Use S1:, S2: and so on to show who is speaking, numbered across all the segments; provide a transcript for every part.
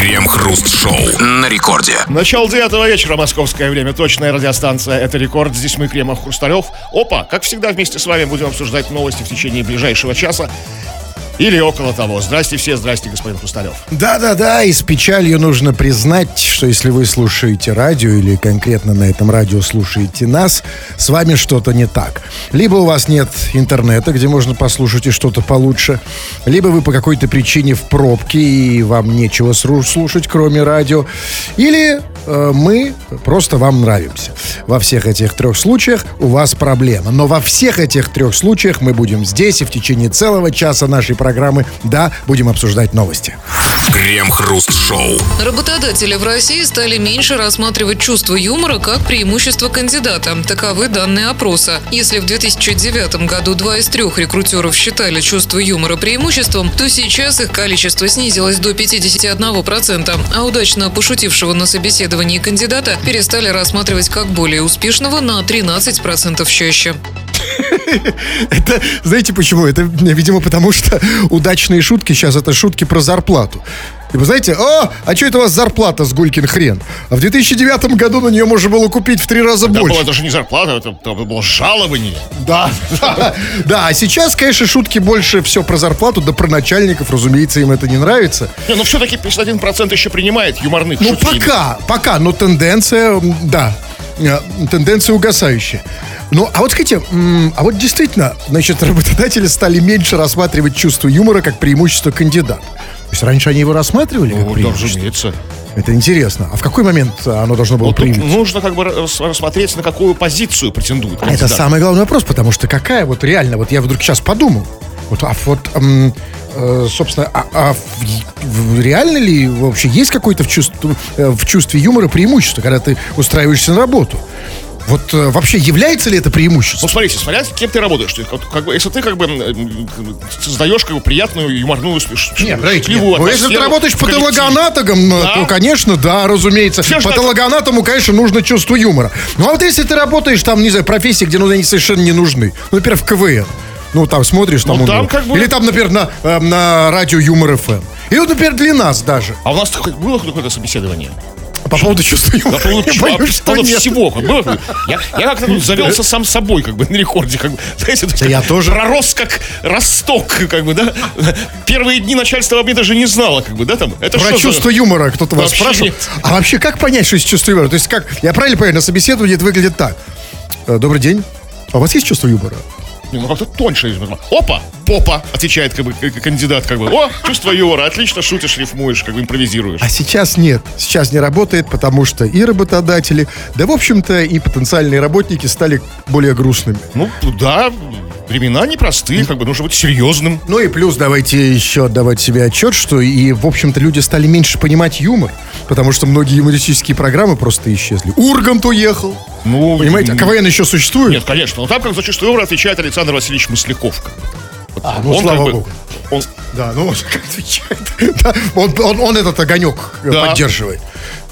S1: Крем-хруст-шоу на рекорде.
S2: Начало девятого вечера, московское время. Точная радиостанция «Это рекорд». Здесь мы, Кремов Хрусталев. Опа, как всегда, вместе с вами будем обсуждать новости в течение ближайшего часа. Или около того. Здрасте все, здрасте, господин Хрусталев.
S3: Да-да-да, и с печалью нужно признать, что если вы слушаете радио или конкретно на этом радио слушаете нас, с вами что-то не так. Либо у вас нет интернета, где можно послушать и что-то получше, либо вы по какой-то причине в пробке и вам нечего слушать, кроме радио, или э, мы просто вам нравимся. Во всех этих трех случаях у вас проблема. Но во всех этих трех случаях мы будем здесь и в течение целого часа нашей программы программы «Да, будем обсуждать новости».
S1: Крем-хруст-шоу.
S4: Работодатели в России стали меньше рассматривать чувство юмора как преимущество кандидата. Таковы данные опроса. Если в 2009 году два из трех рекрутеров считали чувство юмора преимуществом, то сейчас их количество снизилось до 51%, а удачно пошутившего на собеседовании кандидата перестали рассматривать как более успешного на 13% чаще.
S3: Это, знаете почему? Это, видимо, потому что удачные шутки сейчас это шутки про зарплату. И вы знаете, о, а что это у вас зарплата с Гулькин хрен? А в 2009 году на нее можно было купить в три раза
S2: это
S3: больше.
S2: Это даже не зарплата, это, это было жалование.
S3: Да, да, да. А сейчас, конечно, шутки больше все про зарплату, да про начальников, разумеется, им это не нравится.
S2: Не, но все-таки 51% еще принимает юморных
S3: Ну,
S2: шутей.
S3: пока, пока, но тенденция, да, тенденция угасающая. Ну, а вот скажите, а вот действительно, значит, работодатели стали меньше рассматривать чувство юмора как преимущество кандидата. То есть раньше они его рассматривали как
S2: Ну, да,
S3: преимущество?
S2: разумеется.
S3: Это интересно. А в какой момент оно должно было
S2: Вот
S3: проявиться?
S2: нужно как бы рас- рассмотреть, на какую позицию претендует
S3: Это
S2: кандидат.
S3: самый главный вопрос, потому что какая вот реально, вот я вдруг сейчас подумал, вот, а вот, м, э, собственно, а, а в- реально ли вообще есть какое-то в, чувстве, в чувстве юмора преимущество, когда ты устраиваешься на работу? Вот э, вообще является ли это
S2: Ну,
S3: преимуществом?
S2: смотрите, смотря с кем ты работаешь. Есть, как, как бы, если ты как бы м, создаешь как бы приятную юморную
S3: Нет,
S2: шутливую
S3: нет. Ну, если ты работаешь э,
S2: Да.
S3: то, конечно, да, разумеется.
S2: Все
S3: Патологоанатому, конечно, нужно чувство юмора. Ну, а вот если ты работаешь там, не знаю, профессии, где ну, они совершенно не нужны. Ну, например, в КВН. Ну, там смотришь, там...
S2: Ну, там как бы-
S3: Или там, например, на, э, на радио Юмор ФМ. И вот, например, для нас даже.
S2: А у нас такое- было какое-то собеседование?
S3: По поводу чувства юмора.
S2: По поводу
S3: я боюсь, что
S2: поводу всего. как бы. Я, я как-то тут завелся сам собой, как бы, на рекорде. Как бы, знаете, то
S3: Да я тоже.
S2: Пророс как росток, как бы, да. Первые дни начальство об мне даже не знало, как бы, да, там. Это
S3: Про
S2: за-
S3: чувство юмора кто-то вас спрашивал.
S2: нет.
S3: А вообще, как понять, что есть чувство юмора? То есть, как, я правильно понимаю, на собеседовании это выглядит так. Э, Добрый день. А у вас есть чувство юмора?
S2: Ну как-то тоньше. Опа, попа, отвечает как бы к- кандидат, как бы. О, чувство юмора, отлично шутишь, рифмуешь, как бы импровизируешь.
S3: А сейчас нет. Сейчас не работает, потому что и работодатели, да, в общем-то, и потенциальные работники стали более грустными.
S2: Ну, да, времена непростые, как бы нужно быть серьезным.
S3: Ну и плюс давайте еще отдавать себе отчет, что и, в общем-то, люди стали меньше понимать юмор, потому что многие юмористические программы просто исчезли. Ургант уехал.
S2: Ну,
S3: Понимаете, а КВН еще существует?
S2: Нет, конечно. Но там как за юмора отвечает Александр Васильевич Масляков. Вот
S3: А, ну,
S2: он
S3: слава
S2: как бы-
S3: богу.
S2: он-
S3: Да, ну он как отвечает. Да, он, он- он этот огонек э,
S2: Да.
S3: поддерживает.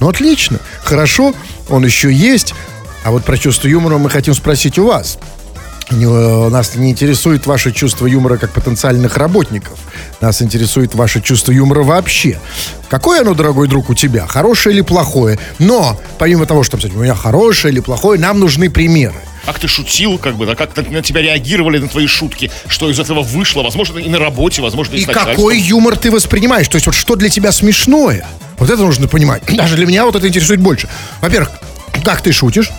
S3: Ну, отлично. Хорошо, он еще есть. А вот про чувство юмора мы хотим спросить у вас. Не, э, Нас не интересует ваше чувство юмора как потенциальных работников. Нас интересует ваше чувство юмора вообще. Какое оно, дорогой друг, у тебя? Хорошее или плохое? Но, помимо того, что кстати, у меня хорошее или плохое, нам нужны примеры.
S2: как ты шутил, как бы, да, как на, тебя реагировали на твои шутки, что из этого вышло, возможно, и на работе, возможно, и,
S3: И какой юмор ты воспринимаешь? То есть вот что для тебя смешное? Вот это нужно понимать. Даже для меня вот это интересует больше. Во-первых, как ты шутишь?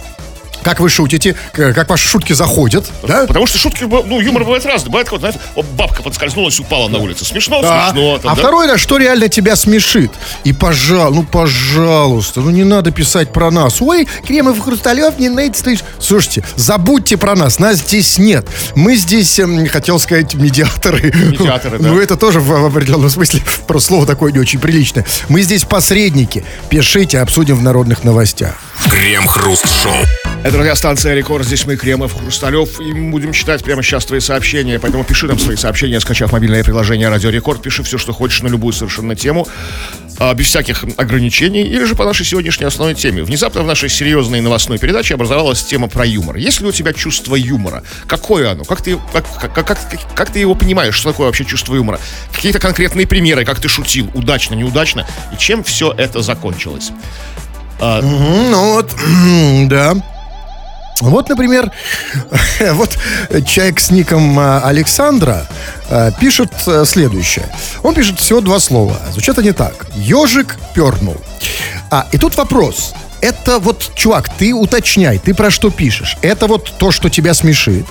S3: Как вы шутите? Как ваши шутки заходят? Да?
S2: Потому что шутки, ну, юмор бывает разный. Бывает, вот, знаете, бабка подскользнулась, упала на улице. Смешно,
S3: Да.
S2: смешно. там,
S3: а
S2: да?
S3: второе, да, что реально тебя смешит? И, пожалуй, ну, пожалуйста, ну, не надо писать про нас. Ой, Кремов и Хрусталев, не Нейт стоишь. Слушайте, забудьте про нас, нас здесь нет. Мы здесь, эм, хотел сказать, медиаторы.
S2: Медиаторы, да.
S3: Ну, это тоже в, в определенном смысле про слово такое не очень приличное. Мы здесь посредники. Пишите, обсудим в народных новостях.
S1: Крем-хруст-шоу.
S2: Это радиостанция «Рекорд». Здесь мы, Кремов, Хрусталев. И мы будем читать прямо сейчас твои сообщения. Поэтому пиши нам свои сообщения, скачав мобильное приложение «Радио Рекорд». Пиши все, что хочешь на любую совершенно тему. а, без всяких ограничений, или же по нашей сегодняшней основной теме. Внезапно в нашей серьезной новостной передаче образовалась тема про юмор. Есть ли у тебя чувство юмора? Какое оно? Как ты, как, как, как, как, ты его понимаешь? Что такое вообще чувство юмора? Какие-то конкретные примеры, как ты шутил, удачно, неудачно, и чем все это закончилось?
S3: Ну вот, да. Вот, например, вот человек с ником а, Александра а, пишет а, следующее. Он пишет всего два слова. Звучат они так. Ежик пернул. А, и тут вопрос. Это вот, чувак, ты уточняй, ты про что пишешь. Это вот то, что тебя смешит.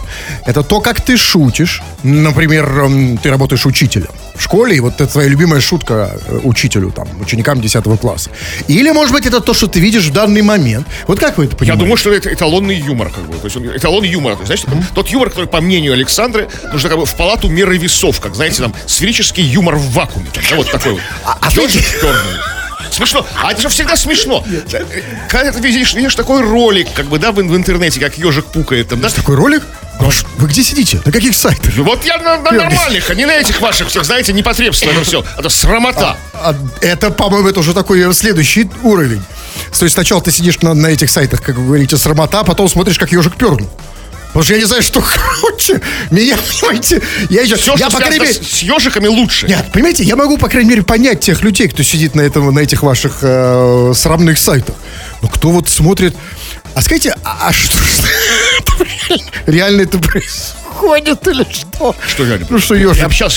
S3: Это то, как ты шутишь. Например, м, ты работаешь учителем в школе, и вот это твоя любимая шутка э, учителю, там, ученикам 10 класса. Или, может быть, это то, что ты видишь в данный момент. Вот как вы это
S2: Я
S3: понимаете?
S2: думаю, что это эталонный юмор, как бы. То есть он- эталон юмора. То есть, знаешь, тот юмор, который, по мнению Александры, нужно как бы в палату меры весов, как, знаете, там, сферический юмор в вакууме. там, да, вот такой вот.
S3: а
S2: пернул. Смешно. А это же всегда смешно. Когда ты видишь, видишь такой ролик, как бы, да, в, в интернете, как ежик пукает там, да?
S3: Такой ролик? А ш- Вы где сидите? На каких сайтах?
S2: Ну Вот я на, на нормальных, а не на этих ваших всех, знаете, непотребство это все. Это срамота.
S3: А это, по-моему, это уже такой э, следующий уровень. То есть сначала ты сидишь на, на этих сайтах, как вы говорите, срамота, а потом смотришь, как ежик пернул. Потому что я не знаю, что круче. Меня, понимаете, я еще...
S2: Все,
S3: я, по крайней мере,
S2: с, ежиками, лучше.
S3: Нет, понимаете, я могу, по крайней мере, понять тех людей, кто сидит на, этом, на этих ваших э, срамных сайтах. Но кто вот смотрит... А скажите, а, а что... Реально это происходит или что?
S2: Что реально?
S3: Ну что ежик?
S2: сейчас,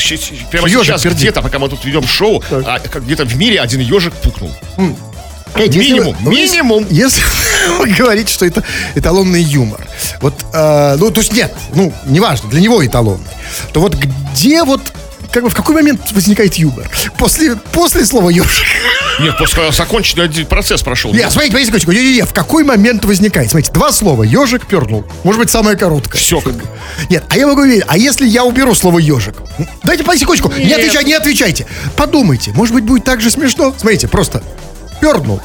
S2: прямо
S3: Ежик
S2: сейчас где-то, пока мы тут ведем шоу, а, как где-то в мире один ежик пукнул.
S3: Если
S2: Минимум,
S3: вы- ну, если-
S2: минимум.
S3: Если вы говорите, что это эталонный юмор, вот, э, ну, то есть нет, ну, неважно, для него эталонный, то вот где вот, как бы в какой момент возникает юмор? После, после слова ежик.
S2: Нет, после законченный процесс прошел.
S3: Нет, смотрите, смотрите, секундочку, не, не, не, в какой момент возникает? Смотрите, два слова, ежик пернул. Может быть, самое короткое.
S2: Все, как
S3: Нет, а я могу верить, а если я уберу слово ежик? Дайте по секундочку, не
S2: Нет.
S3: отвечайте, не отвечайте. Подумайте, может быть, будет так же смешно? Смотрите, просто пернул.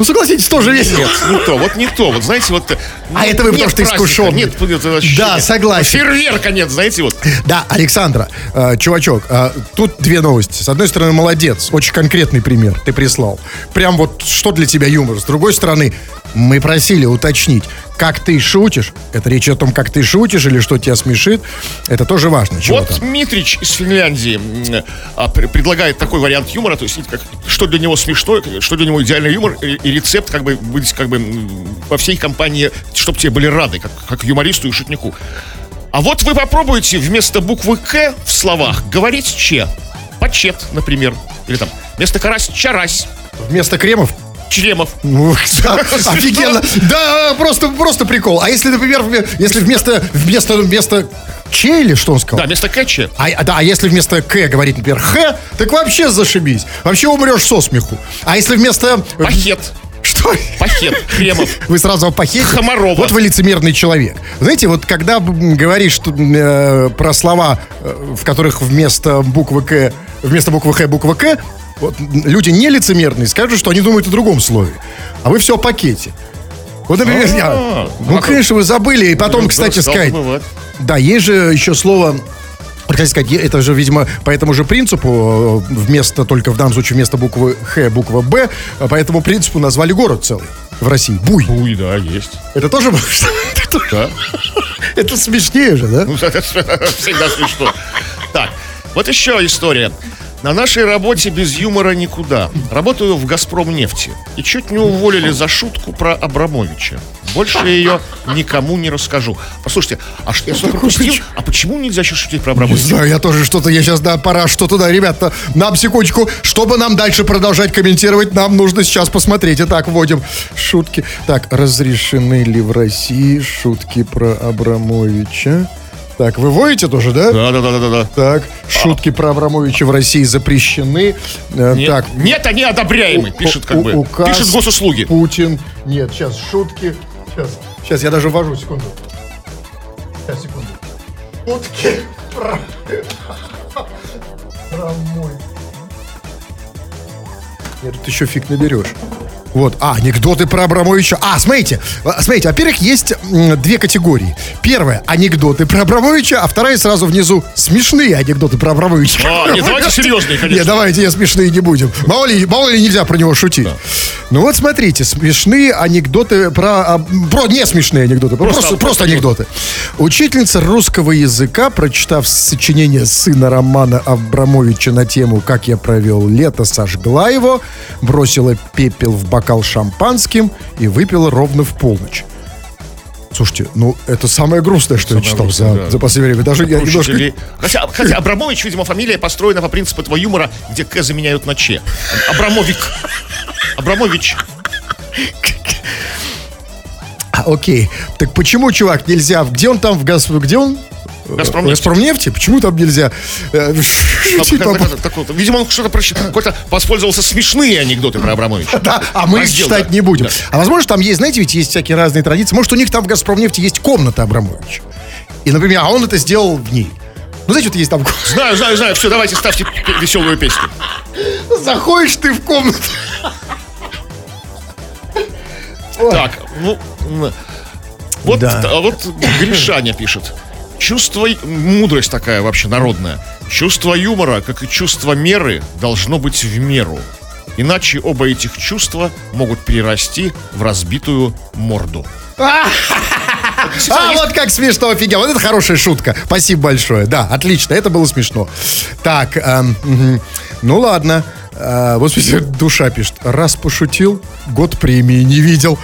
S3: Ну, согласитесь, тоже весело.
S2: Нет, не то, вот не то. Вот знаете, вот...
S3: А это вы потому что искушенный.
S2: Нет, нет.
S3: Да, согласен.
S2: Фейерверка нет, знаете, вот.
S3: Да, Александра, э, чувачок, э, тут две новости. С одной стороны, молодец, очень конкретный пример ты прислал. Прям вот что для тебя юмор. С другой стороны, мы просили уточнить, как ты шутишь. Это речь о том, как ты шутишь или что тебя смешит. Это тоже важно.
S2: Вот. Митрич из Финляндии а, пр- предлагает такой вариант юмора, то есть как, что для него смешно, что для него идеальный юмор, и, и рецепт как бы быть как бы во всей компании, чтобы тебе были рады, как, как юмористу и шутнику. А вот вы попробуйте вместо буквы К в словах говорить Че. Почет, например. Или там вместо карась чарась.
S3: Вместо кремов
S2: Чремов.
S3: Ну, офигенно. Да, просто, просто прикол. А если, например, если вместо, вместо, вместо Че или что он сказал?
S2: Да, вместо К Че.
S3: А, а, да, а если вместо К говорить, например, Х, так вообще зашибись. Вообще умрешь со смеху. А если вместо...
S2: Пахет.
S3: Что?
S2: Пахет. Кремов.
S3: Вы сразу о пахете?
S2: Комарова.
S3: Вот вы лицемерный человек. Знаете, вот когда говоришь что, э, про слова, э, в которых вместо буквы К, вместо буквы Х буква К, вот, люди не лицемерные скажут, что они думают о другом слове. А вы все о пакете. Вот, например, я,
S2: А,
S3: ну,
S2: а
S3: конечно, вы забыли. И потом,
S2: Ну,
S3: кстати, сказать, да, есть же еще слово Хотел сказать, это же, видимо, по этому же принципу, э, вместо, только в данном случае вместо буквы Х, буква Б, э, по этому принципу назвали город целый в России. Буй.
S2: Уй, да, есть.
S3: Это тоже... это тоже-
S2: Да.
S3: Это смешнее же, да?
S2: Ну, это всегда смешно. Так, вот еще история. На нашей работе без юмора никуда. Работаю в «Газпром нефти». И чуть не уволили за шутку про Абрамовича. Больше ее никому не расскажу. Послушайте, а что я что пропустил? А почему нельзя еще шутить про
S3: Не
S2: Абрамовича?
S3: знаю, я тоже что-то, я сейчас, да, пора что-то, да, ребята, нам секундочку, чтобы нам дальше продолжать комментировать, нам нужно сейчас посмотреть. Итак, вводим шутки. Так, разрешены ли в России шутки про Абрамовича? Так, вы вводите тоже, да?
S2: Да, да, да, да, да.
S3: Так, шутки про Абрамовича в России запрещены. Э,
S2: Нет,
S3: так,
S2: нет, они одобряемы, пишет как
S3: у-
S2: бы.
S3: указ
S2: Пишет госуслуги.
S3: Путин. Нет, сейчас шутки. Сейчас, сейчас я даже ввожу, секунду. Сейчас, секунду. Шутки про... про мой. Нет, тут еще фиг наберешь. Вот, а, анекдоты про Абрамовича. А, смотрите, а, смотрите, во-первых, есть две категории. Первая, анекдоты про Абрамовича, а вторая сразу внизу, смешные анекдоты про Абрамовича.
S2: А, нет, давайте серьезные, конечно.
S3: Нет, давайте я смешные не будем. Мало ли, мало ли нельзя про него шутить. Ну вот смотрите, смешные анекдоты про... а, про не смешные анекдоты, просто,
S2: Просто-
S3: просто, анекдоты. Учительница русского языка, прочитав сочинение сына Романа Абрамовича на тему «Как я провел лето», сожгла его, бросила пепел в бокал шампанским и выпила ровно в полночь. Слушайте, ну это самое грустное, что я читал
S2: грустное,
S3: за,
S2: да.
S3: за последнее время. Даже я немножко...
S2: Хотя, хотя Абрамович, видимо, фамилия построена по принципу этого юмора, где К заменяют на Ч. Абрамовик. Абрамович.
S3: А, Окей. Так почему, чувак, нельзя? Где он там в газ... Где он?
S2: Газпромнефть.
S3: Газпромнефти? Почему там нельзя? э,
S2: вот. Видимо, он что-то прочитал, какой-то воспользовался смешные анекдоты про Абрамовича.
S3: Да, а мы их читать не будем. А возможно, там есть, знаете, ведь есть всякие разные традиции. Может, у них там в Газпромнефти есть комната Абрамовича. И, например, а он это сделал в ней. Ну, знаете, вот есть там...
S2: Знаю, знаю, знаю. Все, давайте ставьте веселую песню.
S3: Заходишь ты в комнату.
S2: Так, ну... Вот,
S3: Да.
S2: а вот Гришаня пишет. Чувство, мудрость такая вообще народная. Чувство юмора, как и чувство меры, должно быть в меру. Иначе оба этих чувства могут перерасти в разбитую морду.
S3: А, вот как смешно, офигел. Вот это хорошая шутка. Спасибо большое. Да, отлично, это было смешно. Так, эм, ну ладно. Э, вот смотрите, душа пишет. Раз пошутил, год премии не видел.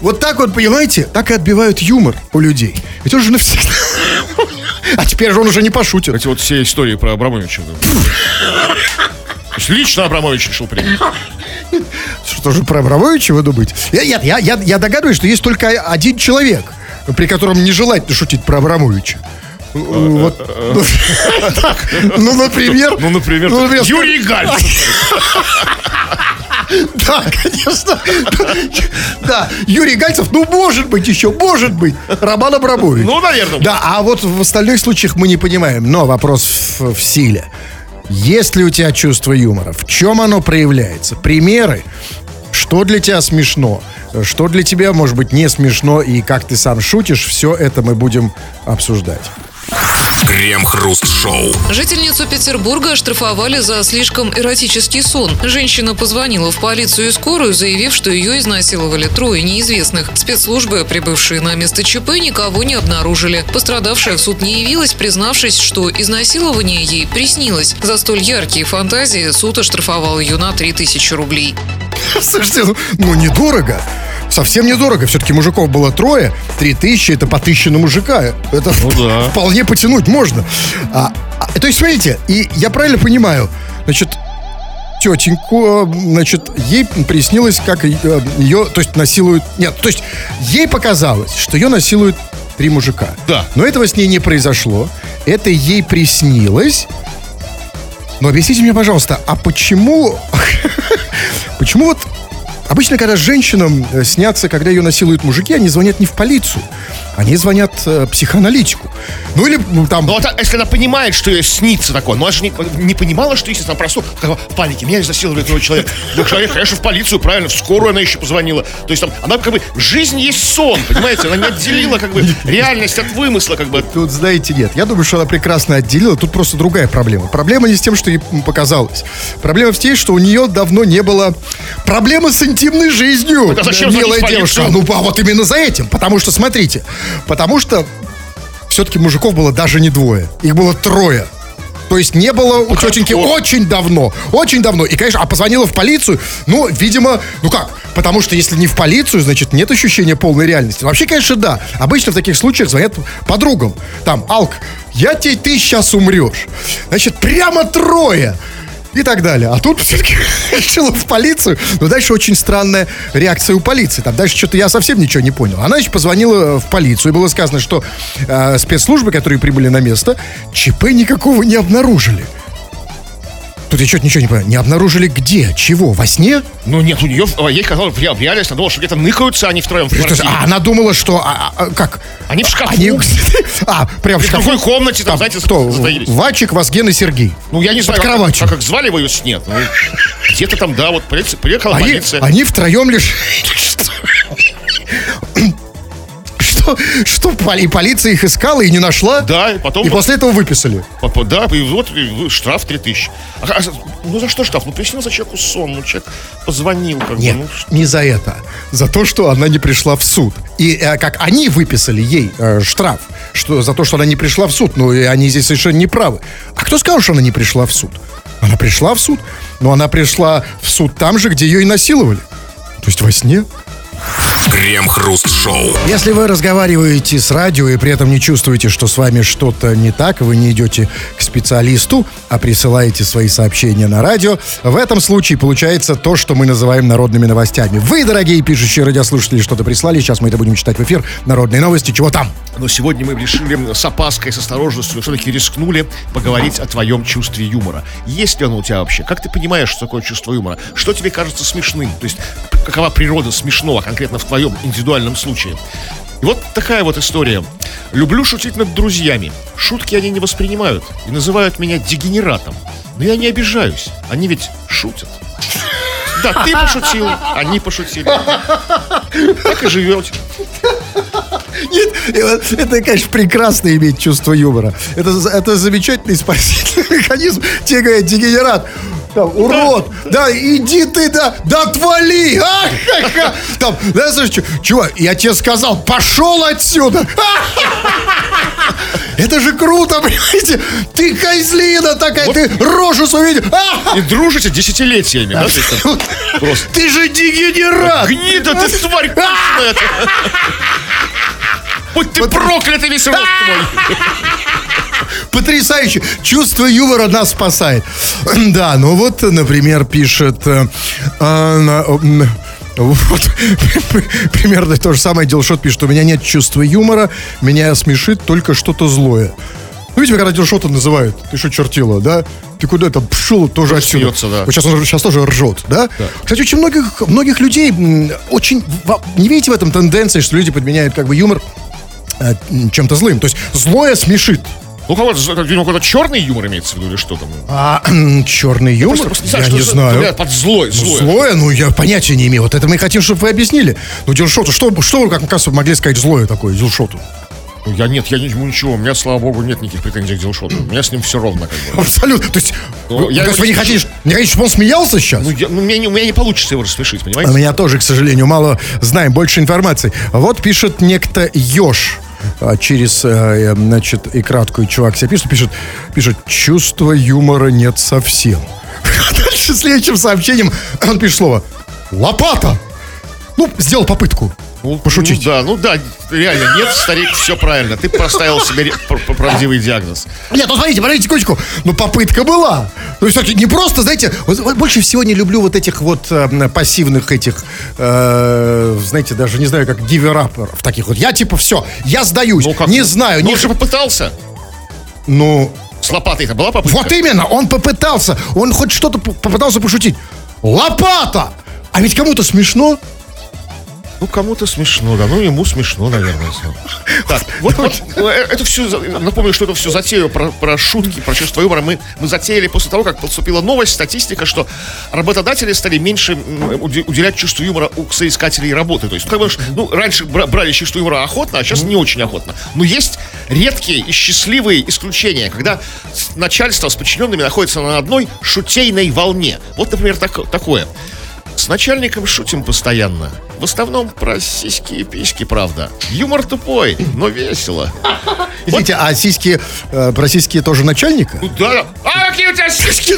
S3: Вот так вот, понимаете, так и отбивают юмор у людей. Ведь он же навсегда... А теперь же он уже не пошутит.
S2: Эти вот все истории про Абрамовича. Лично Абрамович решил принять.
S3: Что же про Абрамовича вы думаете? Я, я, я, я, догадываюсь, что есть только один человек, при котором нежелательно шутить про Абрамовича. Вот. Ну, например...
S2: Ну, например,
S3: ну, например,
S2: Юрий Гальцев.
S3: Да, конечно. Да, Юрий Гальцев, ну, может быть еще, может быть. Роман Абрамович.
S2: Ну, наверное.
S3: Да, а вот в остальных случаях мы не понимаем. Но вопрос в, в силе. Есть ли у тебя чувство юмора? В чем оно проявляется? Примеры? Что для тебя смешно? Что для тебя, может быть, не смешно? И как ты сам шутишь? Все это мы будем обсуждать.
S1: Крем-хруст-шоу.
S4: Жительницу Петербурга оштрафовали за слишком эротический сон. Женщина позвонила в полицию и скорую, заявив, что ее изнасиловали трое неизвестных. Спецслужбы, прибывшие на место ЧП, никого не обнаружили. Пострадавшая в суд не явилась, признавшись, что изнасилование ей приснилось. За столь яркие фантазии суд оштрафовал ее на 3000 рублей.
S3: Слушайте, ну, ну недорого. Совсем недорого. Все-таки мужиков было трое. Три тысячи это по тысяче на мужика. Это
S2: Ну да.
S3: вполне потянуть можно. А, а, то есть, смотрите, и я правильно понимаю, значит, тетеньку, э, значит, ей приснилось, как э, ее, то есть, насилуют... Нет, то есть, ей показалось, что ее насилуют три мужика.
S2: Да.
S3: Но этого с ней не произошло. Это ей приснилось. Но объясните мне, пожалуйста, а почему... Почему вот Обычно, когда женщинам э, снятся, когда ее насилуют мужики, они звонят не в полицию, они звонят э, психоаналитику. Ну или ну, там...
S2: Ну, вот, а если она понимает, что ей снится такое, но она же не, не понимала, что если она просто в панике, меня изнасиловали твой человек. Ну, человек, конечно, в полицию, правильно, в скорую она еще позвонила. То есть там, она как бы, жизнь есть сон, понимаете? Она не отделила как бы реальность от вымысла, как бы.
S3: Тут, знаете, нет. Я думаю, что она прекрасно отделила. Тут просто другая проблема. Проблема не с тем, что ей показалось. Проблема в том, что у нее давно не было проблемы с интимной жизнью.
S2: а зачем
S3: милая девушка. Ну, а вот именно за этим. Потому что, смотрите, потому что все-таки мужиков было даже не двое. Их было трое. То есть не было у тетеньки
S2: вот.
S3: очень давно. Очень давно. И, конечно, а позвонила в полицию, ну, видимо, ну как? Потому что если не в полицию, значит, нет ощущения полной реальности. Вообще, конечно, да. Обычно в таких случаях звонят подругам. Там, Алк, я тебе, ты сейчас умрешь. Значит, прямо трое. И так далее. А тут все-таки решила в полицию. Но дальше очень странная реакция у полиции. Там дальше что-то я совсем ничего не понял. Она еще позвонила в полицию. И было сказано, что э, спецслужбы, которые прибыли на место, ЧП никакого не обнаружили. Тут я что-то ничего не понимаю. Не обнаружили где? Чего? Во сне?
S2: Ну нет, у нее, ей казалось, в ре- в реальности, она думала, что где-то ныкаются они втроем в квартире.
S3: а она думала, что... а, а, как?
S2: Они в шкафу.
S3: Они... А, прям в
S2: В
S3: шкафу.
S2: другой комнате, там, знаете,
S3: Кто? Вачик, Вазген и Сергей.
S2: Ну, я не знаю, как, как, как звали его из нет. Ну, где-то там, да, вот приехала
S3: Они,
S2: полиция.
S3: они втроем лишь... Что, поли- полиция их искала и не нашла?
S2: Да, и потом...
S3: И после этого выписали.
S2: Да, и вот и штраф 3000. А, а, ну за что штраф? Ну приснился человеку сон, ну человек позвонил как
S3: Нет,
S2: бы. Ну,
S3: не за это. За то, что она не пришла в суд. И э, как они выписали ей э, штраф что, за то, что она не пришла в суд. Ну, и они здесь совершенно не правы. А кто сказал, что она не пришла в суд? Она пришла в суд, но она пришла в суд там же, где ее и насиловали. То есть во сне.
S1: Крем-хруст-шоу.
S3: Если вы разговариваете с радио и при этом не чувствуете, что с вами что-то не так, вы не идете к специалисту, а присылаете свои сообщения на радио, в этом случае получается то, что мы называем народными новостями. Вы, дорогие пишущие радиослушатели, что-то прислали, сейчас мы это будем читать в эфир. Народные новости, чего там?
S2: Но сегодня мы решили с опаской, с осторожностью, все-таки рискнули поговорить о твоем чувстве юмора. Есть ли оно у тебя вообще? Как ты понимаешь, что такое чувство юмора? Что тебе кажется смешным? То есть, какова природа смешного конкретно в твоем индивидуальном случае? И вот такая вот история. Люблю шутить над друзьями. Шутки они не воспринимают и называют меня дегенератом. Но я не обижаюсь. Они ведь шутят. Да, ты пошутил, они пошутили. Так и живете.
S3: Нет, это, конечно, прекрасно иметь чувство юмора. Это, это замечательный спасительный механизм. Тебе говорят, дегенерат, там, урод, да, иди ты, да, да отвали, а, ха-ха. Там, да, слушай, чувак, я тебе сказал, пошел отсюда. Это же круто, понимаете? Ты козлина такая, ты рожу свою видел. А!
S2: И дружите десятилетиями, да? то есть там Просто.
S3: Ты же дегенерат.
S2: Гнида ты, тварь ты. Будь ты проклятый весь рост твой.
S3: Потрясающе. Чувство юмора нас спасает. Да, ну вот, например, пишет... э, а, вот, примерно то же самое Дилшот пишет. У меня нет чувства юмора, меня смешит только что-то злое. Ну, видите, когда Дилшота называют, ты что, чертила, да? Ты куда там пшел тоже отсюда?
S2: смеется, да.
S3: Вот сейчас он сейчас тоже ржет, да? Кстати, очень многих, многих людей очень... Не видите в этом тенденции, что люди подменяют как бы юмор э, чем-то злым? То есть злое смешит.
S2: Ну, кого-то, видимо, какой-то черный юмор имеется в виду или что там?
S3: А черный юмор?
S2: Просто
S3: я
S2: что
S3: не знаю.
S2: бля, Под злой,
S3: Ну,
S2: злой.
S3: Злое, ну я понятия не имею. Вот это мы хотим, чтобы вы объяснили. Ну, Дилшоту, что, что вы, как оказывается, могли сказать злое такое, Дилшоту?
S2: Ну, Я нет, я не, ему ничего. У меня, слава богу, нет никаких претензий к Дилшоту. У меня с ним все ровно, как бы.
S3: Абсолютно. То есть,
S2: Ну,
S3: вы,
S2: я
S3: то есть
S2: его
S3: вы не хотите, не хотите, чтобы он смеялся сейчас?
S2: Ну, я- ну, у, меня, не- у меня не получится его рассмешить,
S3: У
S2: понимаете?
S3: меня тоже, к сожалению, мало знаем, больше информации. Вот пишет некто Ёж а, через, э, значит, и краткую чувак себе пишет, пишет, пишет, чувства юмора нет совсем. Дальше следующим сообщением он пишет слово «лопата». Ну, сделал попытку
S2: Ну,
S3: пошутить.
S2: Ну, да, ну да, реально, нет, старик, все правильно. Ты поставил себе правдивый диагноз.
S3: Нет, ну смотрите, подождите секундочку. Ну, попытка была. Есть, всё-таки не просто, знаете, вот- вот больше всего не люблю вот этих вот э, пассивных этих, э, знаете, даже не знаю, как гивераперов таких вот. Я типа все, я сдаюсь,
S2: Ну, как?
S3: не знаю,
S2: Ну,
S3: не
S2: он же попытался.
S3: Ну,
S2: С лопатой-то была попытка?
S3: вот именно, он попытался, он хоть что-то попытался пошутить. Лопата! А ведь кому-то смешно.
S2: Ну, кому-то смешно, да. Ну, ему смешно, наверное. Так, вот, вот э, это все, напомню, что это все затею про, про шутки, про чувство юмора мы, мы затеяли после того, как поступила новость, статистика, что работодатели стали меньше уделять чувству юмора у соискателей работы. То есть, как ну, раньше бра- брали чувство юмора охотно, а сейчас не очень охотно. Но есть редкие и счастливые исключения, когда начальство с подчиненными находится на одной шутейной волне. Вот, например, так- такое. С начальником шутим постоянно. В основном про сиськи и письки, правда. Юмор тупой, но весело.
S3: Извините, а сиськи, э, про сиськи тоже начальника?
S2: Ну да. А какие у тебя сиськи?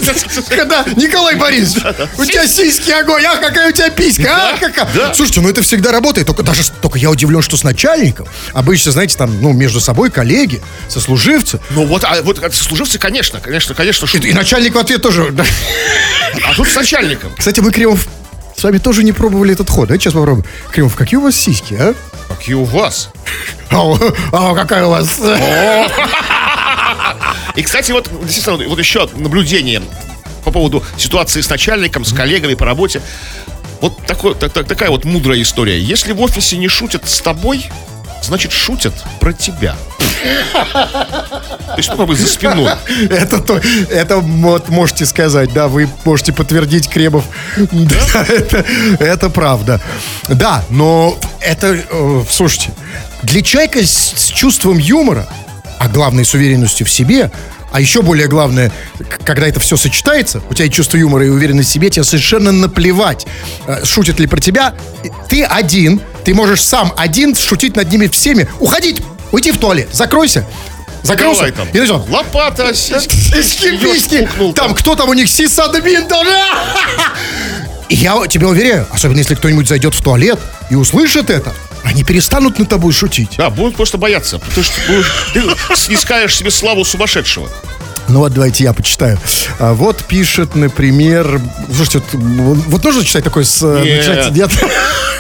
S3: Когда, Николай Борисович, у тебя сиськи огонь, а какая у тебя писька, а какая. Слушайте, ну это всегда работает, только даже, только я удивлен, что с начальником. Обычно, знаете, там, ну, между собой коллеги, сослуживцы.
S2: Ну вот, а вот это служивцы, конечно, конечно, конечно,
S3: И, и начальник в ответ тоже.
S2: А тут с начальником.
S3: Кстати, мы, Кремов, с вами тоже не пробовали этот ход. Давайте сейчас попробуем. Кремов, какие у вас сиськи, а?
S2: Какие у вас?
S3: А, а какая у вас?
S2: И, кстати, вот, действительно, вот еще наблюдение. по поводу ситуации с начальником, с коллегами по работе. Вот такой, так, так- такая вот мудрая история. Если в офисе не шутят с тобой, значит шутят про тебя. То есть, ну, как бы за спиной.
S3: Это, то, это вот можете сказать, да, вы можете подтвердить Кремов. Да, это, это правда. Да, но это, э, слушайте, для человека с, с чувством юмора, а главное с уверенностью в себе, а еще более главное, когда это все сочетается, у тебя и чувство юмора, и уверенность в себе, тебе совершенно наплевать, э, шутят ли про тебя. Ты один, ты можешь сам один шутить над ними всеми, уходить, уйти в туалет, закройся. Закрылся.
S2: Там.
S3: И начал.
S2: Лопата, сиськи.
S3: Письки. Там кто там у них сисадмин тоже. И я тебе уверяю, особенно если кто-нибудь зайдет в туалет и услышит это, они перестанут над тобой шутить.
S2: Да, будут просто бояться, потому что будешь- ты снискаешь себе славу сумасшедшего.
S3: Ну вот давайте я почитаю. А, вот пишет, например... Слушайте, вот, вот нужно читать такой с...
S2: Нет.
S3: начать- Нет.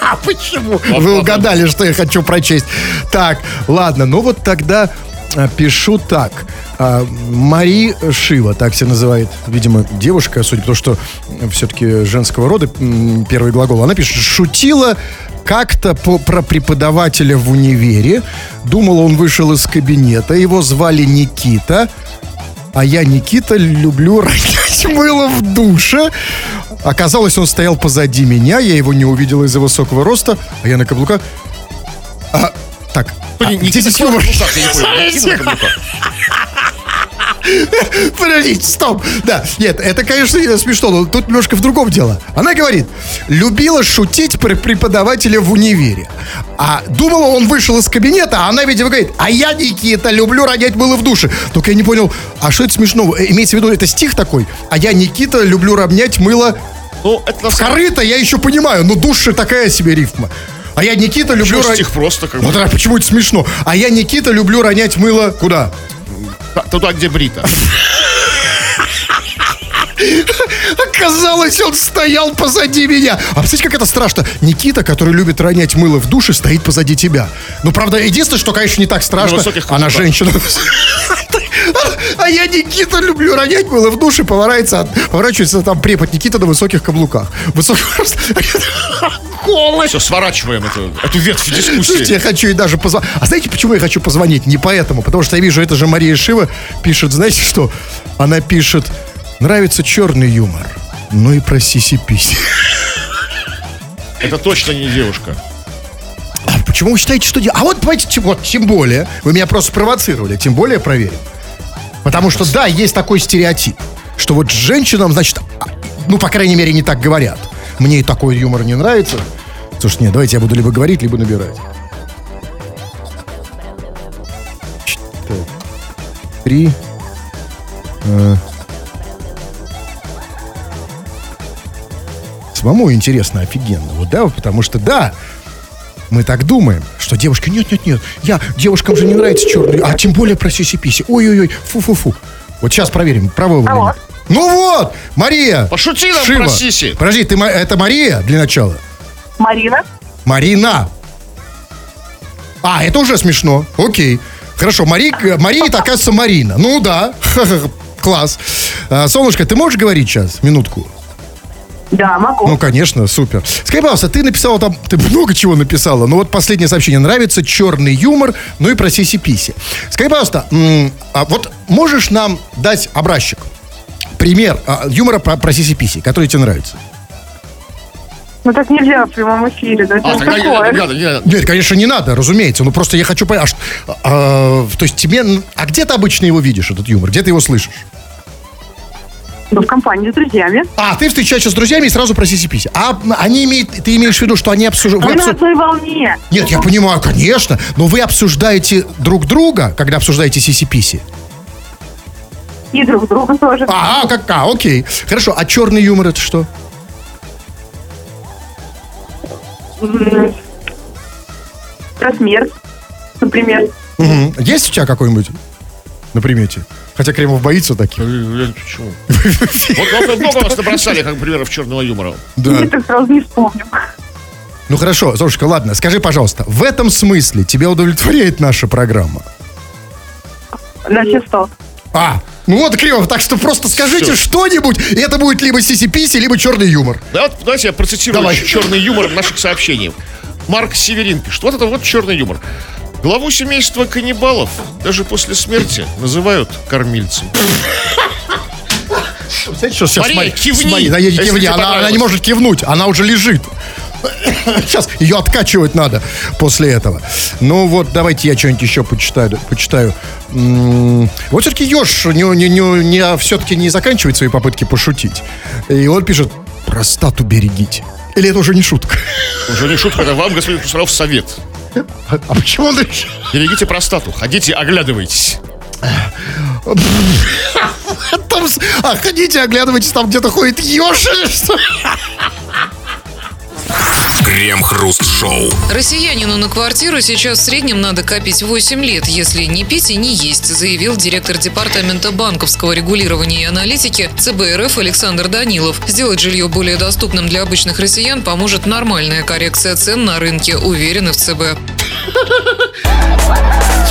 S3: А почему? Вы угадали, что я хочу прочесть. Так, ладно, ну вот тогда а, пишу так. А, Мари Шива, так себя называет, видимо, девушка, судя по тому, что все-таки женского рода первый глагол. Она пишет, шутила как-то по- про преподавателя в универе. Думала, он вышел из кабинета. Его звали Никита. А я, Никита, люблю ронять мыло в душе. Оказалось, он стоял позади меня, я его не увидел из-за высокого роста, а я на каблуках. А, так, а, где здесь
S2: Никита
S3: юмор? Подождите, стоп. Да, нет, это, конечно, смешно, но тут немножко в другом дело. Она говорит, любила шутить про преподавателя в универе. А думала, он вышел из кабинета, а она, видимо, говорит, а я, Никита, люблю ронять мыло в душе. Только я не понял, а что это смешного? Э, Имеется в виду, это стих такой? А я, Никита, люблю ронять мыло
S2: Ну, это
S3: в корыто, я еще понимаю, но душ же такая себе рифма. А я, Никита, люблю...
S2: деле
S3: ро-
S2: стих просто как
S3: Ну
S2: бы
S3: тогда почему это смешно? А я, Никита, люблю ронять мыло куда?
S2: Туда, где брита.
S3: Оказалось, он стоял позади меня. А представляете, как это страшно? Никита, который любит ронять мыло в душе, стоит позади тебя. Ну, правда, единственное, что, конечно, не так страшно, она женщина. А я, Никита, люблю ронять мыло в душе, поворачивается, поворачивается там препод Никита на высоких каблуках. Высоких... Голый.
S2: Все, сворачиваем эту, эту ветвь
S3: Слушайте,
S2: дискуссии.
S3: я хочу ей даже позвонить. А знаете, почему я хочу позвонить? Не поэтому. Потому что я вижу, это же Мария Шива пишет, знаете что? Она пишет, нравится черный юмор. Ну и про сиси-писи.
S2: Это точно не девушка.
S3: А почему вы считаете, что... А вот, давайте, вот, тем более, вы меня просто спровоцировали, тем более проверим. Потому что, да, есть такой стереотип, что вот женщинам, значит, а, ну, по крайней мере, не так говорят. Мне и такой юмор не нравится. Слушай, нет, давайте я буду либо говорить, либо набирать. Ч- так. Три. э. Самому интересно, офигенно. Вот, да, потому что, да, мы так думаем, что девушка, нет-нет-нет, я, девушкам же не нравится черный, а тем более про сиси-писи. Ой-ой-ой, фу-фу-фу. Вот сейчас проверим, право вы или
S5: Алло.
S3: Ну вот, Мария.
S2: Пошути нам
S3: Шива.
S2: про сиси.
S3: Подожди, ты, это Мария для начала?
S5: Марина.
S3: Марина. А, это уже смешно. Окей. Хорошо, Мари, Мария, это, оказывается, Марина. Ну да, класс. А, Солнышко, ты можешь говорить сейчас? Минутку.
S5: Да, могу.
S3: Ну, конечно, супер. Скажи, пожалуйста, ты написала там, ты много чего написала, но вот последнее сообщение. Нравится черный юмор, ну и про сиси-писи. Скажи, пожалуйста, а вот можешь нам дать образчик? Пример а, юмора про, про сиси-писи, который тебе нравится.
S5: Ну так нельзя в прямом эфире. Да,
S2: А, тогда не
S5: такое.
S2: не надо, не надо.
S3: Нет, конечно, не надо, разумеется. Ну, просто я хочу понять, а что- а, то есть тебе... А где ты обычно его видишь, этот юмор? Где ты его слышишь?
S5: Ну, в компании с друзьями.
S3: А, ты встречаешься с друзьями и сразу про сиси-писи. А они имеют... Ты имеешь в виду, что они обсуждают...
S5: Мы на одной волне.
S3: Нет, я понимаю, конечно. Но вы обсуждаете друг друга, когда обсуждаете сиси-писи.
S5: И друг друга тоже.
S3: А, как, а, окей. Хорошо, а черный юмор это что?
S5: М, Про смерть, например.
S3: Мгм. Есть у тебя какой-нибудь на примете? Хотя Кремов боится таких.
S2: Почему? Вот вот много вас набросали, как примеров черного юмора.
S3: Да.
S5: Я так сразу не вспомню.
S3: Ну хорошо, Золушка, ладно, скажи, пожалуйста, в этом смысле тебя удовлетворяет наша программа?
S5: На все сто.
S3: А, Ну вот, Кремов, так что просто скажите что-нибудь, и это будет либо сиси либо черный юмор.
S2: Да, вот, давайте я процитирую
S3: Давай.
S2: черный юмор в наших сообщениях. Марк Северин пишет. Вот это вот черный юмор. Главу семейства каннибалов даже после смерти называют кормильцем.
S3: Знаете, что сейчас
S2: Мария, кивни,
S3: смотри, да, я-
S2: если
S3: кивни.
S2: тебе
S3: Она, она
S2: понравилось.
S3: не может кивнуть, она уже лежит. Сейчас ее откачивать надо после этого. Ну вот, давайте я что-нибудь еще почитаю. почитаю. Вот все-таки еж не, не, не, не, все-таки не заканчивает свои попытки пошутить. И он пишет, простату берегите. Или это уже не шутка?
S2: Уже не шутка, это вам, господин Кусаров, совет.
S3: А, а почему он решил?
S2: Берегите простату, ходите, оглядывайтесь.
S3: Там, а, ходите, оглядывайтесь, там где-то ходит еж или что?
S1: Крем-хруст-шоу.
S4: Россиянину на квартиру сейчас в среднем надо копить 8 лет, если не пить и не есть, заявил директор Департамента банковского регулирования и аналитики ЦБ РФ Александр Данилов. Сделать жилье более доступным для обычных россиян поможет нормальная коррекция цен на рынке, уверены в ЦБ.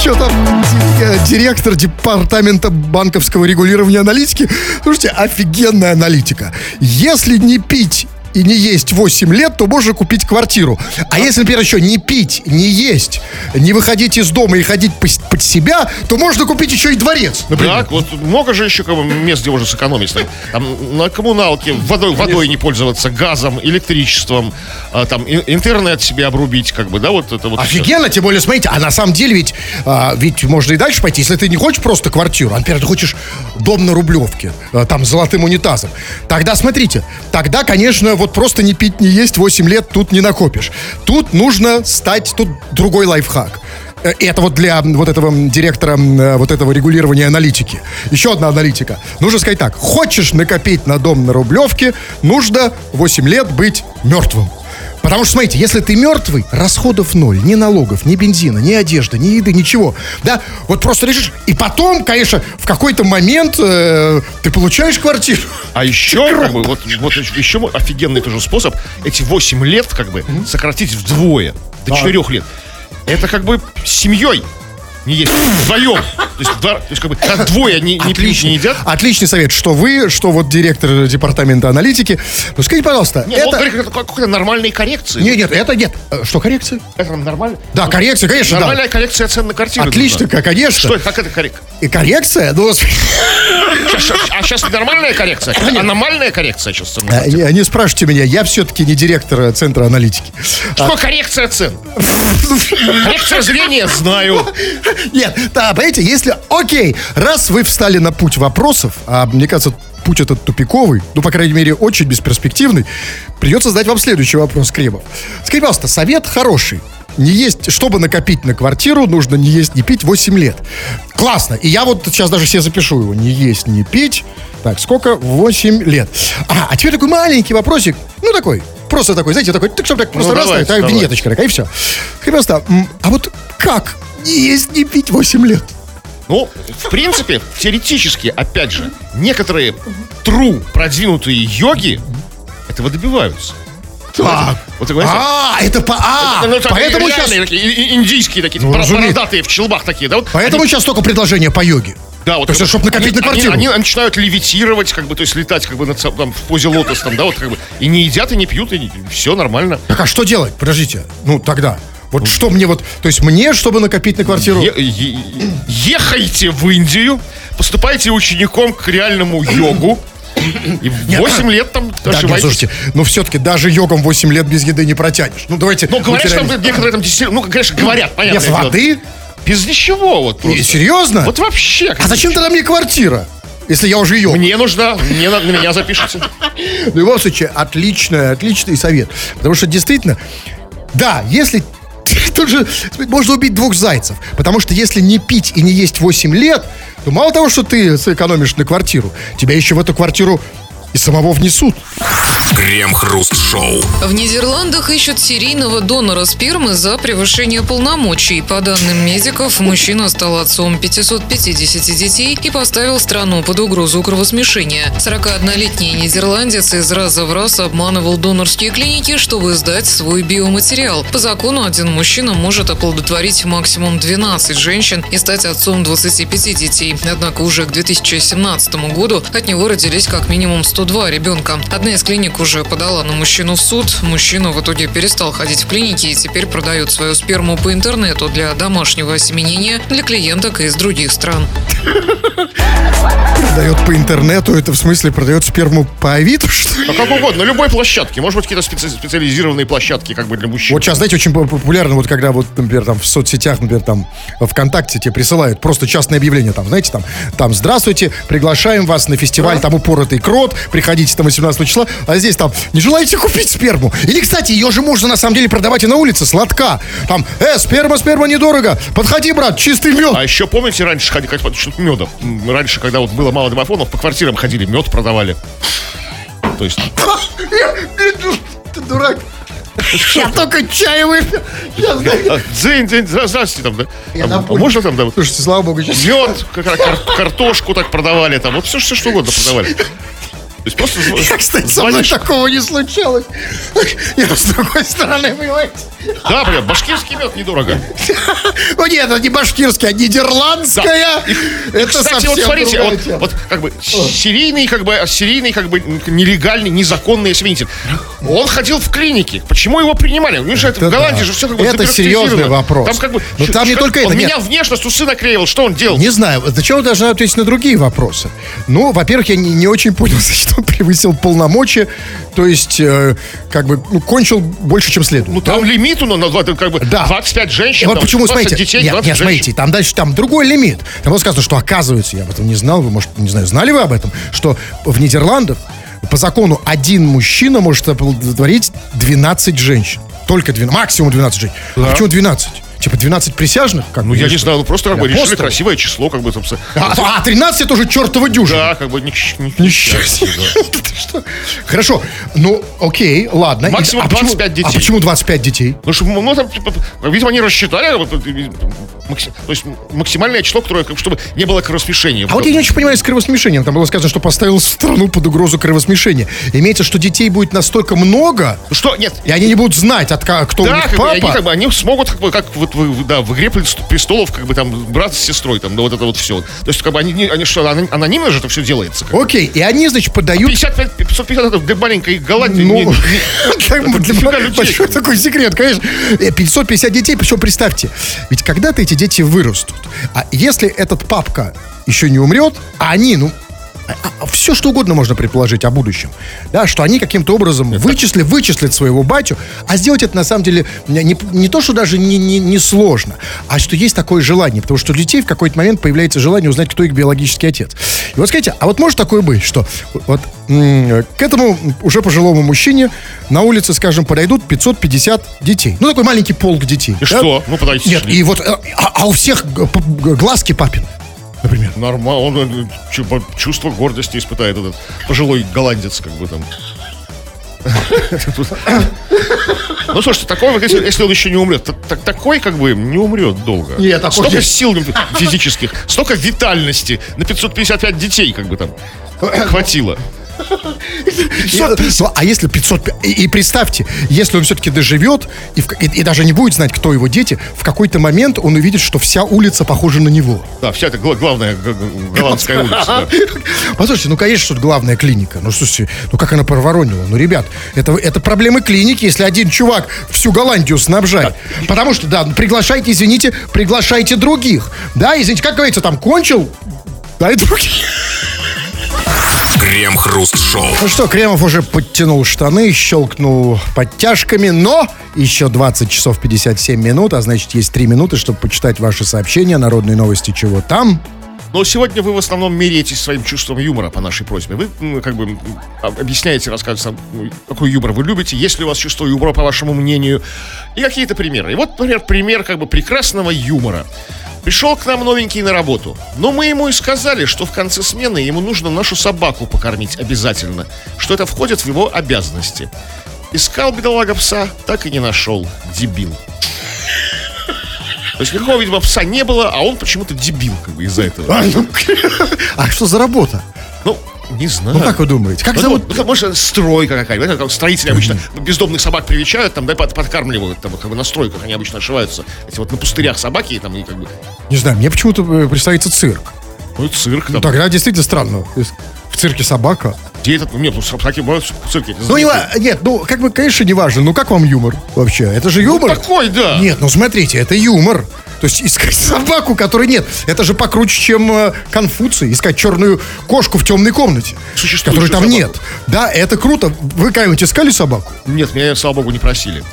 S3: Что там э, директор департамента банковского регулирования и аналитики? Слушайте, офигенная аналитика. Если не пить и не есть 8 лет, то можно купить квартиру. А если, например, еще не пить, не есть, не выходить из дома и ходить под себя, то можно купить еще и дворец, например.
S2: Так, вот много же еще как бы, мест, где можно сэкономить. Там, там на коммуналке, водой, водой не пользоваться, газом, электричеством, а, там интернет себе обрубить, как бы, да, вот это вот.
S3: Офигенно, тем более, смотрите, а на самом деле ведь, а, ведь можно и дальше пойти, если ты не хочешь просто квартиру, а, например, ты хочешь дом на Рублевке, а, там, с золотым унитазом, тогда, смотрите, тогда, конечно, вот просто не пить, не есть 8 лет тут не накопишь. Тут нужно стать, тут другой лайфхак. Э, это вот для вот этого директора э, вот этого регулирования аналитики. Еще одна аналитика. Нужно сказать так. Хочешь накопить на дом на Рублевке, нужно 8 лет быть мертвым. Потому что, смотрите, если ты мертвый, расходов ноль. Ни налогов, ни бензина, ни одежды, ни еды, ничего. Да, вот просто решишь. И потом, конечно, в какой-то момент э, ты получаешь квартиру.
S2: А еще, как бы, вот, вот еще офигенный тоже способ, эти 8 лет, как бы, сократить вдвое, до 4 лет. Это как бы семьей не есть вдвоем. То есть, два- то есть как бы, как двое не, не пьют, не едят.
S3: Отличный совет, что вы, что вот директор департамента аналитики. Ну, скажите, пожалуйста,
S2: Нет, он
S3: это...
S2: говорит, это какой-то нормальной коррекции.
S3: Нет, нет, это нет. Э, Что, коррекция?
S2: Это нормально?
S3: Да, коррекция, конечно, да.
S2: Нормальная коррекция цен на.
S3: Отлично,
S2: нужна.
S3: конечно.
S2: Что, это, как это коррекция?
S3: И коррекция, ну,
S2: А сейчас нормальная коррекция? Аномальная коррекция сейчас
S3: э, не, не спрашивайте меня, я все-таки не директор э, центра аналитики.
S2: Что коррекция цен? Коррекция зрения знаю.
S3: Нет, да, понимаете, если, окей, раз вы встали на путь вопросов, а мне кажется, путь этот тупиковый, ну, по крайней мере, очень бесперспективный, придется задать вам следующий вопрос, Кремов. Скажите, пожалуйста, совет хороший. Не есть, чтобы накопить на квартиру, нужно не есть, не пить 8 лет. Классно. И я вот сейчас даже все запишу его. Не есть, не пить. Так, сколько? 8 лет. А, а теперь такой маленький вопросик. Ну, такой. Просто такой, знаете, такой, так, чтобы так просто раз,
S2: давайте,
S3: такая
S2: давайте.
S3: винеточка такая, и все. М, а вот как не есть, не пить 8 лет?
S2: Ну, в принципе, теоретически, опять же, некоторые тру продвинутые йоги этого добиваются.
S3: Так.
S2: Вот вы понимаете?
S3: А, это по... А,
S2: Ну,
S3: поэтому сейчас...
S2: такие, индийские такие,
S3: Ну,
S2: бородатые в челбах такие, да? Вот
S3: Поэтому
S2: они-
S3: сейчас только предложение по йоге.
S2: да, вот
S3: То есть, чтобы накопить
S2: они-
S3: на квартиру.
S2: Они, они начинают левитировать, как бы, то есть летать, как бы, со- там, в позе лотос, там, да, вот, как бы, и не едят, и не пьют, и все нормально.
S3: Так а что делать? Подождите. Ну, тогда. Вот что мне вот... То есть мне, чтобы накопить на квартиру...
S2: Е- е- ехайте в Индию, поступайте учеником к реальному йогу, и в 8 лет там
S3: Да, нет,
S2: доживайте.
S3: слушайте, ну все-таки даже йогом 8 лет без еды не протянешь. Ну давайте...
S2: Ну, говорят, что там некоторые там ну, конечно, говорят, понятно.
S3: Без воды?
S2: Без ничего, вот просто.
S3: И, серьезно?
S2: Вот вообще.
S3: А зачем тогда мне квартира? Если я уже йог.
S2: Мне нужна, мне на, на меня запишите.
S3: В любом случае, отличный, отличный совет. Потому что действительно, да, если тут же можно убить двух зайцев. Потому что если не пить и не есть 8 лет, то мало того, что ты сэкономишь на квартиру, тебя еще в эту квартиру и самого внесут.
S1: Крем-хруст-шоу.
S4: В Нидерландах ищут серийного донора спермы за превышение полномочий. По данным медиков, мужчина стал отцом 550 детей и поставил страну под угрозу кровосмешения. 41-летний нидерландец из раза в раз обманывал донорские клиники, чтобы сдать свой биоматериал. По закону один мужчина может оплодотворить максимум 12 женщин и стать отцом 25 детей. Однако уже к 2017 году от него родились как минимум 102 ребенка. Одна из клиник уже подала на мужчину в суд. Мужчина в итоге перестал ходить в клиники и теперь продает свою сперму по интернету для домашнего осеменения для клиенток из других стран.
S3: Продает по интернету, это в смысле продает сперму по Авито, что ли?
S2: Ну, как угодно, на любой площадке. Может быть, какие-то специ- специализированные площадки, как бы для мужчин.
S3: Вот сейчас, знаете, очень по- популярно, вот когда вот, например, там в соцсетях, например, там ВКонтакте тебе присылают просто частное объявление, там, знаете, там, там, здравствуйте, приглашаем вас на фестиваль, там, упоротый крот, приходите там 18 числа, а здесь там, не желаете купить сперму? Или, кстати, ее же можно на самом деле продавать и на улице, сладка. Там, э, сперма, сперма недорого, подходи, брат, чистый мед.
S2: А еще помните, раньше ходили, как что-то меда. М, Раньше, когда вот было мало домофонов, по квартирам ходили, мед продавали. То есть,
S3: Ты дурак. Я только чай выпил.
S2: А, дзынь, дзынь, здра- здравствуйте там, да?
S3: Я
S2: Там, а
S3: напомню.
S2: можно там, да,
S3: Слушайте, слава богу, сейчас...
S2: мед, как- кар- картошку так продавали, там, вот все, все что угодно продавали. То есть просто зв-
S3: Я, кстати, со мной такого не случалось. Я с другой стороны, понимаете?
S2: да, прям, башкирский мед недорого.
S3: Ну нет, это не башкирская, а нидерландская. Это
S2: Кстати, вот смотрите, вот, вот как бы серийный, как бы серийный, как бы нелегальный, незаконный освинитель. Он ходил в клиники. Почему его принимали? У же это, в
S3: Это
S2: Голландии
S3: да.
S2: же все как бы
S3: Это серьезный вопрос.
S2: Там как бы,
S3: Но там не только
S2: он
S3: это, нет.
S2: меня внешность усы наклеивал. Что он делал?
S3: Не знаю, зачем вы должны ответить на другие вопросы? Ну, во-первых, я не, не очень понял, что превысил полномочия, то есть, э, как бы, ну, кончил больше, чем следует.
S2: Ну там лимит, ну, на два- как бы
S3: Да.
S2: 25
S3: И
S2: женщин,
S3: вот
S2: там,
S3: почему,
S2: 20
S3: смотрите,
S2: детей,
S3: нет,
S2: 20
S3: нет,
S2: женщин.
S3: смотрите, там дальше там другой лимит. Там было сказано, что оказывается, я об этом не знал, вы, может, не знаю, знали вы об этом, что в Нидерландах по закону один мужчина может оплодотворить 12 женщин. Только 12, максимум 12 женщин. А почему 12? Типа 12 присяжных? Как
S2: Ну, я не знаю, ну просто как бы решили красивое число, как бы там.
S3: А, а 13 это уже чертова дюжина.
S2: Да, как бы не, не-
S3: Несчастье. Хорошо, ну окей, ладно.
S2: Максимум
S3: а почему-
S2: 25 детей.
S3: А почему 25 детей?
S2: Ну, что, ну, там, типа, видимо, они рассчитали, вот, э, макси- то есть максимальное число, которое, чтобы не было кровосмешения.
S3: А вот я не очень понимаю с кровосмешением. Там было сказано, что поставил страну под угрозу кровосмешения. Имеется, что детей будет настолько много,
S2: Что, нет,
S3: и они не будут знать, от, кто у
S2: да,
S3: них
S2: как бы,
S3: папа.
S2: они, как бы, они смогут, как, бы, как вот, в, да, в «Игре прест- престолов», как бы там брат с сестрой, там, да, вот это вот все. То есть, как бы, они, они что, ано- анонимно же это все делается? Как бы.
S3: Окей, и они, значит, подают...
S2: 55, 550 это для маленькой Голландии.
S3: Ну,
S2: не- не-
S3: для- большой такой секрет, конечно. Э, 550 детей, причем представьте, ведь когда-то эти дети вырастут. А если этот папка еще не умрет, а они, ну, все что угодно можно предположить о будущем. Да, что они каким-то образом вычислят, вычислят своего батю, а сделать это на самом деле не, не- то, что даже не, не, не сложно, а что есть такое желание. Потому что у детей в какой-то момент появляется желание узнать, кто их биологический отец. И вот скажите, а вот может такое быть, что вот к этому уже пожилому мужчине на улице, скажем, подойдут 550 детей. Ну, такой маленький полк детей.
S2: И что? Ну, подойдите.
S3: Нет, и вот, э, а, а у всех глазки папины, например.
S2: Нормально, он э, чувство гордости испытает этот пожилой голландец, как бы там. Ну, слушайте, такой, если, если он еще не умрет, та- та- такой, как бы, не умрет долго.
S3: Нет, такой
S2: Столько сил физических, столько витальности на 555 детей, как бы там, хватило.
S3: И- ну, а если 500... И, и представьте, если он все-таки доживет и, в- и- и даже не будет знать, кто его дети, в какой-то момент он увидит, что вся улица похожа на него.
S2: Да, вся эта гла- главная голландская улица. да.
S3: Послушайте, ну, конечно, что главная клиника. Ну, слушайте, ну, как она проворонила? Ну, ребят, это, это проблемы клиники, если один чувак всю Голландию снабжает. Потому что, да, приглашайте, извините, приглашайте других. Да, извините, как говорится, там кончил, да, и других.
S1: Крем-хруст-шоу.
S3: Ну что, Кремов уже подтянул штаны, щелкнул подтяжками, но еще 20 часов 57 минут, а значит, есть 3 минуты, чтобы почитать ваши сообщения, народные новости, чего там.
S2: Но сегодня вы в основном меряетесь своим чувством юмора по нашей просьбе. Вы м, как бы об- объясняете, рассказываете, ну, какой юмор вы любите, есть ли у вас чувство юмора, по вашему мнению, и какие-то примеры. И вот, например, пример как бы прекрасного юмора. Пришел к нам новенький на работу. Но мы ему и сказали, что в конце смены ему нужно нашу собаку покормить обязательно, что это входит в его обязанности. Искал бедолага пса, так и не нашел. Дебил. То есть никакого, видимо, пса не было, а он почему-то дебил как бы из-за этого.
S3: А, ну, а что за работа?
S2: Ну, не знаю.
S3: Ну, как вы думаете? Как
S2: Ну,
S3: зовут?
S2: вот, ну, может, стройка какая-нибудь. Как строители обычно бездомных собак привечают, там, да, под- подкармливают, там, как бы на стройках они обычно ошиваются. Эти вот на пустырях собаки, и там, и как бы,
S3: Не знаю, мне почему-то э, представится цирк.
S2: ну, цирк, там.
S3: Ну, тогда действительно странно. В цирке собака.
S2: Где этот, ну, нет, ну, собаки бывают в цирке.
S3: Ну, не, нет, ну, как бы, конечно, не важно. Ну, как вам юмор вообще? Это же юмор.
S2: Такой, да.
S3: Нет, ну смотрите, это юмор. То есть искать собаку, которой нет, это же покруче, чем э, Конфуций. Искать черную кошку в темной комнате,
S2: Существующую
S3: которой там
S2: собаку.
S3: нет. Да, это круто. Вы когда-нибудь искали собаку?
S2: Нет, меня, слава богу, не просили.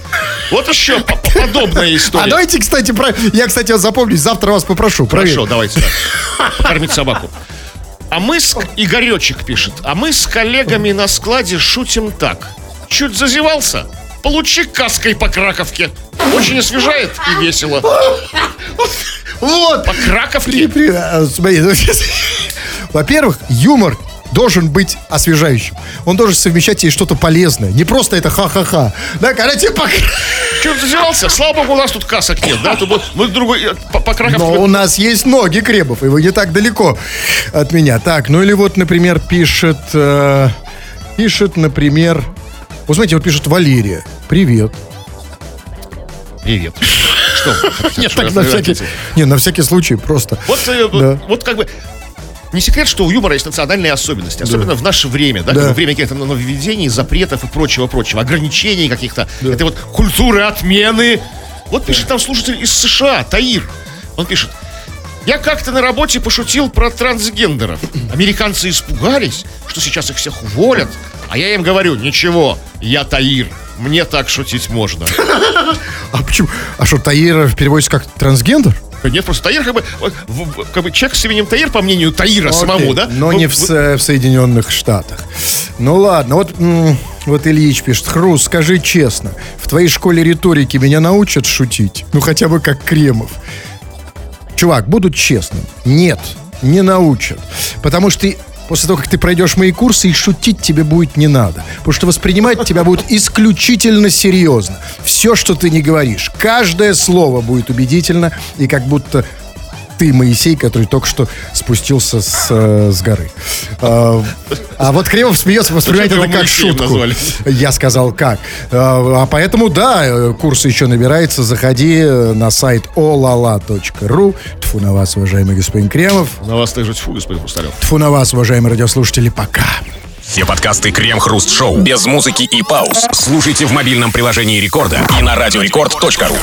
S2: Вот еще по- по- подобная
S3: А
S2: история.
S3: давайте, кстати, про... я, кстати, вас запомню, завтра вас попрошу.
S2: Хорошо,
S3: проверь.
S2: давайте. да. Покормить собаку. А мы с... Игоречек пишет. А мы с коллегами на складе шутим так. Чуть зазевался? Получи каской по краковке. Очень освежает и весело.
S3: Вот.
S2: По краковке?
S3: А, смотри, ну, Во-первых, юмор должен быть освежающим. Он должен совмещать и что-то полезное. Не просто это ха-ха-ха. Да, когда тебе по...
S2: Чуть зазевался? Слава богу, у нас тут касок нет, да? Тут Мы другой... э, По, по краковке...
S3: Но у нас есть ноги, Кребов, и вы не так далеко от меня. Так, ну или вот, например, пишет... э, пишет, например... Вот смотрите, вот пишет Валерия. Привет.
S2: Привет. Что?
S3: Нет, так на всякий... Не, на всякий случай просто.
S2: Вот, э,
S3: Да.
S2: вот, вот как бы не секрет, что у юмора есть национальные особенности, особенно в наше время, да,
S3: Да.
S2: время каких-то нововведений, запретов и прочего-прочего, ограничений каких-то, это вот культуры отмены. Вот пишет там слушатель из США, Таир. Он пишет, я как-то на работе пошутил про трансгендеров. Американцы испугались, что сейчас их всех уволят, а я им говорю, ничего, я Таир, мне так шутить можно.
S3: А почему? А что, Таира переводится как трансгендер?
S2: Нет, просто Таир как бы, в- как бы человек с именем Таир, по мнению Таира
S3: Окей,
S2: самому, да?
S3: Но
S2: Ну,
S3: не в,
S2: в-
S3: С- в Соединенных Штатах. Ну ладно, вот, вот Ильич пишет. Хрус, скажи честно, в твоей школе риторики меня научат шутить? Ну хотя бы как Кремов. Чувак, будут честным. Нет, не научат. Потому что после того, как ты пройдешь мои курсы, и шутить тебе будет не надо. Потому что воспринимать тебя будут исключительно серьезно. Все, что ты не говоришь, каждое слово будет убедительно, и как будто ты, Моисей, который только что спустился с, э, с горы. А, а вот Кремов смеется, воспринимает это как
S2: Моисеем
S3: шутку.
S2: назвали?
S3: Я сказал как. А а поэтому, да, курсы еще набирается. Заходи на сайт olala.ru. Тфу на вас, уважаемый господин Кремов.
S2: На вас также тьфу, господин Хрусталев.
S3: Тфу на вас, уважаемые радиослушатели. Пока.
S1: Все подкасты Крем-Хруст Шоу без музыки и пауз. Слушайте в мобильном приложении Рекорда и на радиорекорд.ру.